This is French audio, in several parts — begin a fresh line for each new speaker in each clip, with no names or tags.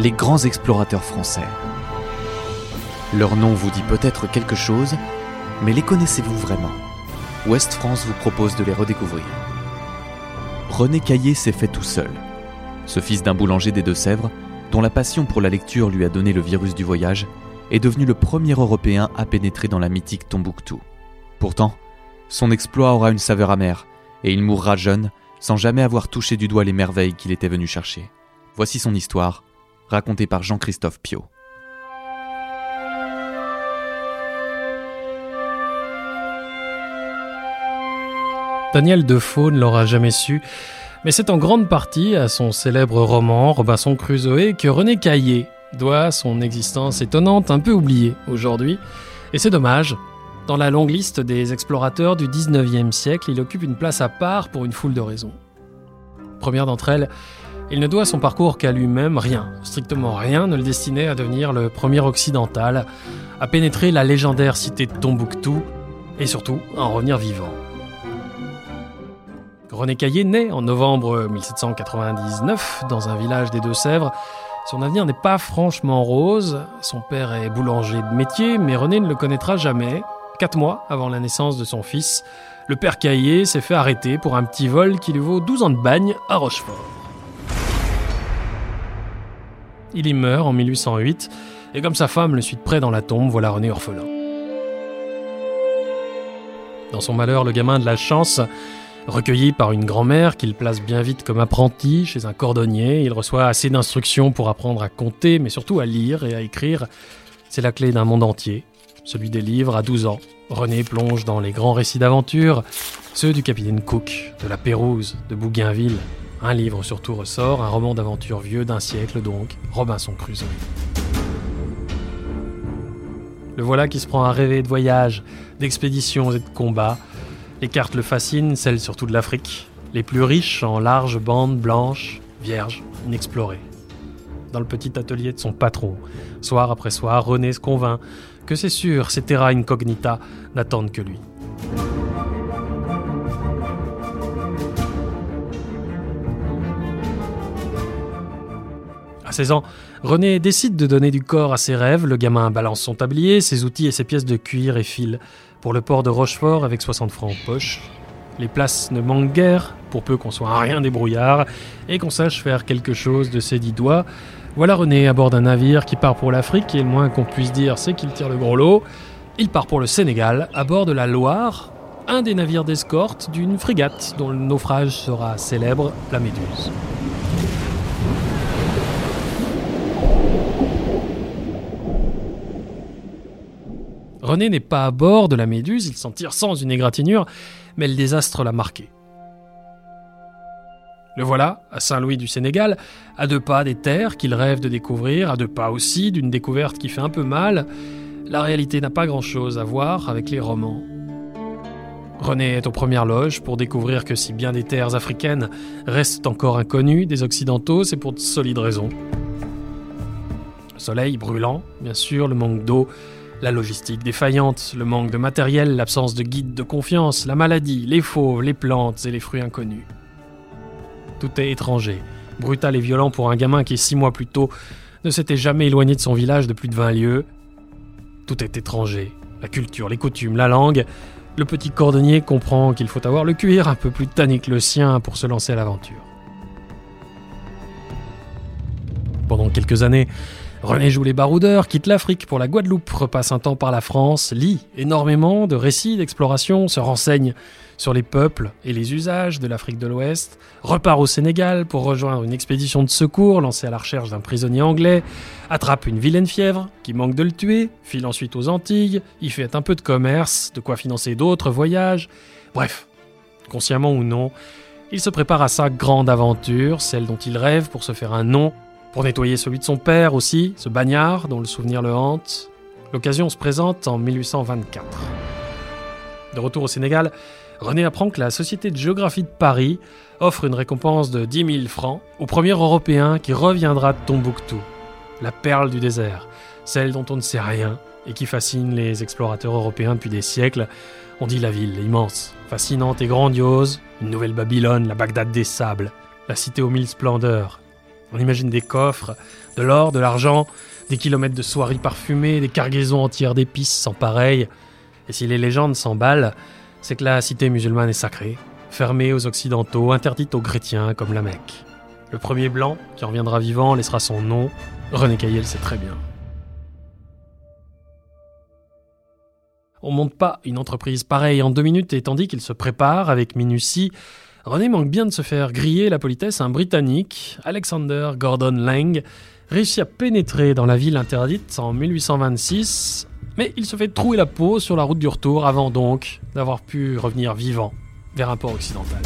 les grands explorateurs français. Leur nom vous dit peut-être quelque chose, mais les connaissez-vous vraiment? Ouest France vous propose de les redécouvrir. René Caillé s'est fait tout seul. Ce fils d'un boulanger des Deux-Sèvres, dont la passion pour la lecture lui a donné le virus du voyage, est devenu le premier Européen à pénétrer dans la mythique Tombouctou. Pourtant, son exploit aura une saveur amère, et il mourra jeune, sans jamais avoir touché du doigt les merveilles qu'il était venu chercher. Voici son histoire, racontée par Jean-Christophe Piot.
Daniel Defoe ne l'aura jamais su, mais c'est en grande partie à son célèbre roman Robinson Crusoe que René Caillé doit son existence étonnante, un peu oubliée aujourd'hui. Et c'est dommage. Dans la longue liste des explorateurs du 19e siècle, il occupe une place à part pour une foule de raisons. Première d'entre elles, il ne doit son parcours qu'à lui-même, rien, strictement rien ne le destinait à devenir le premier occidental, à pénétrer la légendaire cité de Tombouctou, et surtout à en revenir vivant. René Caillé naît en novembre 1799 dans un village des Deux-Sèvres. Son avenir n'est pas franchement rose. Son père est boulanger de métier, mais René ne le connaîtra jamais. Quatre mois avant la naissance de son fils, le père Caillé s'est fait arrêter pour un petit vol qui lui vaut 12 ans de bagne à Rochefort. Il y meurt en 1808, et comme sa femme le suit de près dans la tombe, voilà René orphelin. Dans son malheur, le gamin de la chance Recueilli par une grand-mère qu'il place bien vite comme apprenti chez un cordonnier, il reçoit assez d'instructions pour apprendre à compter, mais surtout à lire et à écrire. C'est la clé d'un monde entier, celui des livres à 12 ans. René plonge dans les grands récits d'aventure, ceux du capitaine Cook, de la Pérouse, de Bougainville. Un livre surtout ressort, un roman d'aventure vieux d'un siècle donc, Robinson Crusoe. Le voilà qui se prend à rêver de voyages, d'expéditions et de combats, les cartes le fascinent, celles surtout de l'Afrique, les plus riches en larges bandes blanches, vierges, inexplorées. Dans le petit atelier de son patron, soir après soir, René se convainc que c'est sûr, ces terra incognita n'attendent que lui. À 16 ans, René décide de donner du corps à ses rêves. Le gamin balance son tablier, ses outils et ses pièces de cuir et fil pour le port de Rochefort avec 60 francs en poche. Les places ne manquent guère, pour peu qu'on soit à rien des brouillards, et qu'on sache faire quelque chose de ses dix doigts. Voilà René à bord d'un navire qui part pour l'Afrique, et le moins qu'on puisse dire, c'est qu'il tire le gros lot. Il part pour le Sénégal, à bord de la Loire, un des navires d'escorte d'une frégate dont le naufrage sera célèbre, la Méduse. René n'est pas à bord de la Méduse, il s'en tire sans une égratignure, mais le désastre l'a marqué. Le voilà, à Saint-Louis du Sénégal, à deux pas des terres qu'il rêve de découvrir, à deux pas aussi d'une découverte qui fait un peu mal. La réalité n'a pas grand-chose à voir avec les romans. René est aux premières loges pour découvrir que si bien des terres africaines restent encore inconnues des Occidentaux, c'est pour de solides raisons. Le soleil brûlant, bien sûr, le manque d'eau, la logistique défaillante, le manque de matériel, l'absence de guide de confiance, la maladie, les fauves, les plantes et les fruits inconnus. Tout est étranger, brutal et violent pour un gamin qui, six mois plus tôt, ne s'était jamais éloigné de son village de plus de 20 lieues. Tout est étranger, la culture, les coutumes, la langue. Le petit cordonnier comprend qu'il faut avoir le cuir un peu plus tanné que le sien pour se lancer à l'aventure. Pendant quelques années, René joue les baroudeurs, quitte l'Afrique pour la Guadeloupe, repasse un temps par la France, lit énormément de récits d'exploration, se renseigne sur les peuples et les usages de l'Afrique de l'Ouest, repart au Sénégal pour rejoindre une expédition de secours lancée à la recherche d'un prisonnier anglais, attrape une vilaine fièvre qui manque de le tuer, file ensuite aux Antilles, y fait un peu de commerce, de quoi financer d'autres voyages. Bref, consciemment ou non, il se prépare à sa grande aventure, celle dont il rêve pour se faire un nom pour nettoyer celui de son père aussi, ce bagnard dont le souvenir le hante, l'occasion se présente en 1824. De retour au Sénégal, René apprend que la Société de géographie de Paris offre une récompense de 10 000 francs au premier Européen qui reviendra de Tombouctou, la perle du désert, celle dont on ne sait rien et qui fascine les explorateurs européens depuis des siècles. On dit la ville immense, fascinante et grandiose, une nouvelle Babylone, la Bagdad des sables, la cité aux mille splendeurs, On imagine des coffres, de l'or, de l'argent, des kilomètres de soieries parfumées, des cargaisons entières d'épices sans pareil. Et si les légendes s'emballent, c'est que la cité musulmane est sacrée, fermée aux occidentaux, interdite aux chrétiens comme la Mecque. Le premier blanc qui reviendra vivant laissera son nom. René Caillé le sait très bien. On monte pas une entreprise pareille en deux minutes et tandis qu'il se prépare avec minutie, René manque bien de se faire griller la politesse. Un Britannique, Alexander Gordon Lang, réussit à pénétrer dans la ville interdite en 1826, mais il se fait trouer la peau sur la route du retour avant donc d'avoir pu revenir vivant vers un port occidental.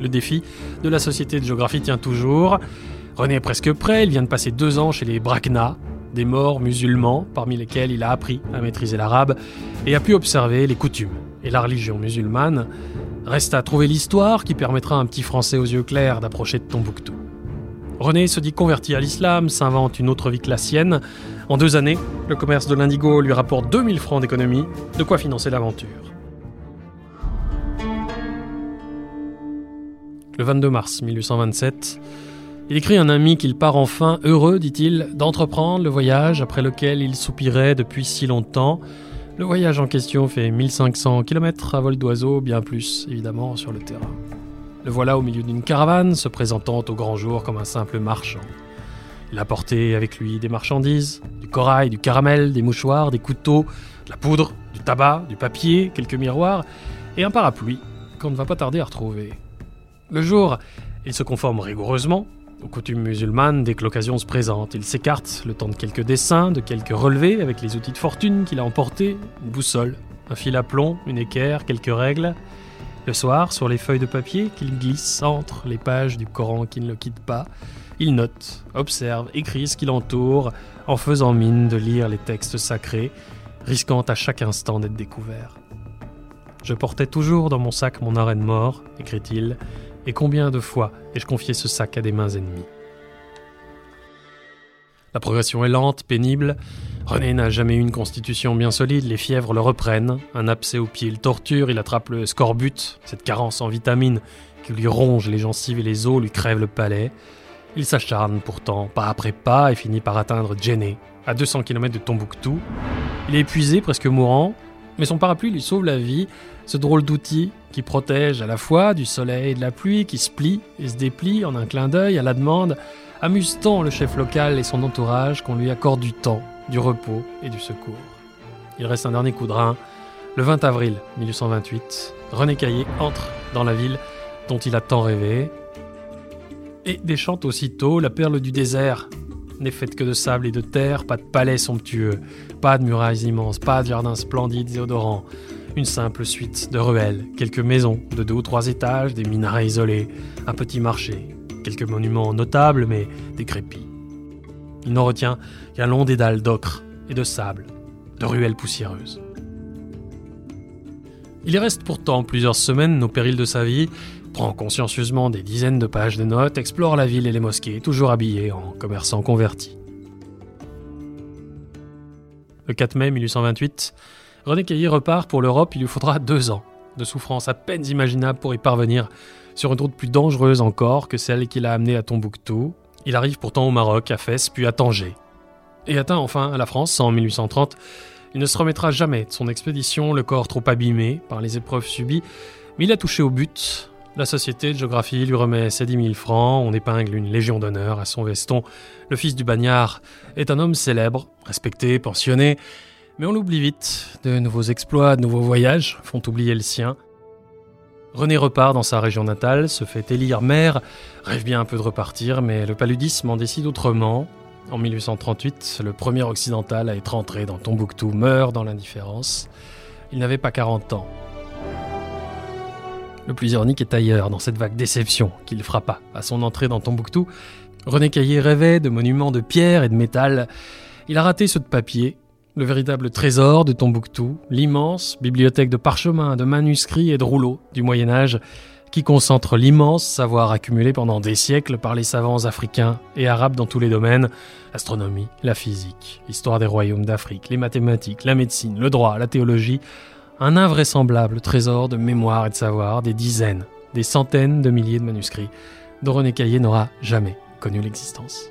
Le défi de la Société de géographie tient toujours. René est presque prêt, il vient de passer deux ans chez les Brakna, des morts musulmans, parmi lesquels il a appris à maîtriser l'arabe et a pu observer les coutumes et la religion musulmane. Reste à trouver l'histoire qui permettra à un petit Français aux yeux clairs d'approcher de Tombouctou. René se dit converti à l'islam, s'invente une autre vie que la sienne. En deux années, le commerce de l'indigo lui rapporte 2000 francs d'économie, de quoi financer l'aventure. Le 22 mars 1827, il écrit à un ami qu'il part enfin, heureux, dit-il, d'entreprendre le voyage après lequel il soupirait depuis si longtemps. Le voyage en question fait 1500 km à vol d'oiseau, bien plus évidemment sur le terrain. Le voilà au milieu d'une caravane, se présentant au grand jour comme un simple marchand. Il a porté avec lui des marchandises, du corail, du caramel, des mouchoirs, des couteaux, de la poudre, du tabac, du papier, quelques miroirs et un parapluie qu'on ne va pas tarder à retrouver. Le jour, il se conforme rigoureusement aux coutumes musulmanes, dès que l'occasion se présente, il s'écarte le temps de quelques dessins, de quelques relevés avec les outils de fortune qu'il a emportés, une boussole, un fil à plomb, une équerre, quelques règles. Le soir, sur les feuilles de papier qu'il glisse entre les pages du Coran qui ne le quittent pas, il note, observe, écrit ce qui l'entoure, en faisant mine de lire les textes sacrés, risquant à chaque instant d'être découvert. Je portais toujours dans mon sac mon arène mort, écrit-il, et combien de fois ai-je confié ce sac à des mains ennemies La progression est lente, pénible. René n'a jamais eu une constitution bien solide, les fièvres le reprennent. Un abcès au pied le torture, il attrape le scorbut, cette carence en vitamines qui lui ronge les gencives et les os, lui crève le palais. Il s'acharne pourtant, pas après pas, et finit par atteindre Djenné, à 200 km de Tombouctou. Il est épuisé, presque mourant, mais son parapluie lui sauve la vie, ce drôle d'outil qui protège à la fois du soleil et de la pluie, qui se plie et se déplie en un clin d'œil à la demande, amuse tant le chef local et son entourage qu'on lui accorde du temps, du repos et du secours. Il reste un dernier coup de rein. Le 20 avril 1828, René Caillé entre dans la ville dont il a tant rêvé et déchante aussitôt la perle du désert. N'est faite que de sable et de terre, pas de palais somptueux, pas de murailles immenses, pas de jardins splendides et odorants. Une simple suite de ruelles, quelques maisons de deux ou trois étages, des minarets isolés, un petit marché, quelques monuments notables mais décrépits. Il n'en retient qu'un long dédale d'ocre et de sable, de ruelles poussiéreuses. Il y reste pourtant plusieurs semaines au péril de sa vie, prend consciencieusement des dizaines de pages de notes, explore la ville et les mosquées, toujours habillé en commerçant converti. Le 4 mai 1828, René Caillé repart pour l'Europe, il lui faudra deux ans de souffrances à peine imaginables pour y parvenir sur une route plus dangereuse encore que celle qui l'a amené à Tombouctou. Il arrive pourtant au Maroc, à Fès, puis à Tanger. Et atteint enfin la France en 1830. Il ne se remettra jamais de son expédition, le corps trop abîmé par les épreuves subies, mais il a touché au but. La Société de géographie lui remet ses 10 000 francs, on épingle une légion d'honneur à son veston. Le fils du bagnard est un homme célèbre, respecté, pensionné, mais on l'oublie vite. De nouveaux exploits, de nouveaux voyages font oublier le sien. René repart dans sa région natale, se fait élire maire, rêve bien un peu de repartir, mais le paludisme en décide autrement. En 1838, le premier occidental à être entré dans Tombouctou meurt dans l'indifférence. Il n'avait pas 40 ans. Le plus ironique est ailleurs, dans cette vague déception qu'il frappa à son entrée dans Tombouctou. René Caillé rêvait de monuments de pierre et de métal. Il a raté ceux de papier, le véritable trésor de Tombouctou, l'immense bibliothèque de parchemins, de manuscrits et de rouleaux du Moyen Âge, qui concentre l'immense savoir accumulé pendant des siècles par les savants africains et arabes dans tous les domaines, l'astronomie, la physique, l'histoire des royaumes d'Afrique, les mathématiques, la médecine, le droit, la théologie, un invraisemblable trésor de mémoire et de savoir, des dizaines, des centaines de milliers de manuscrits, dont René Caillé n'aura jamais connu l'existence.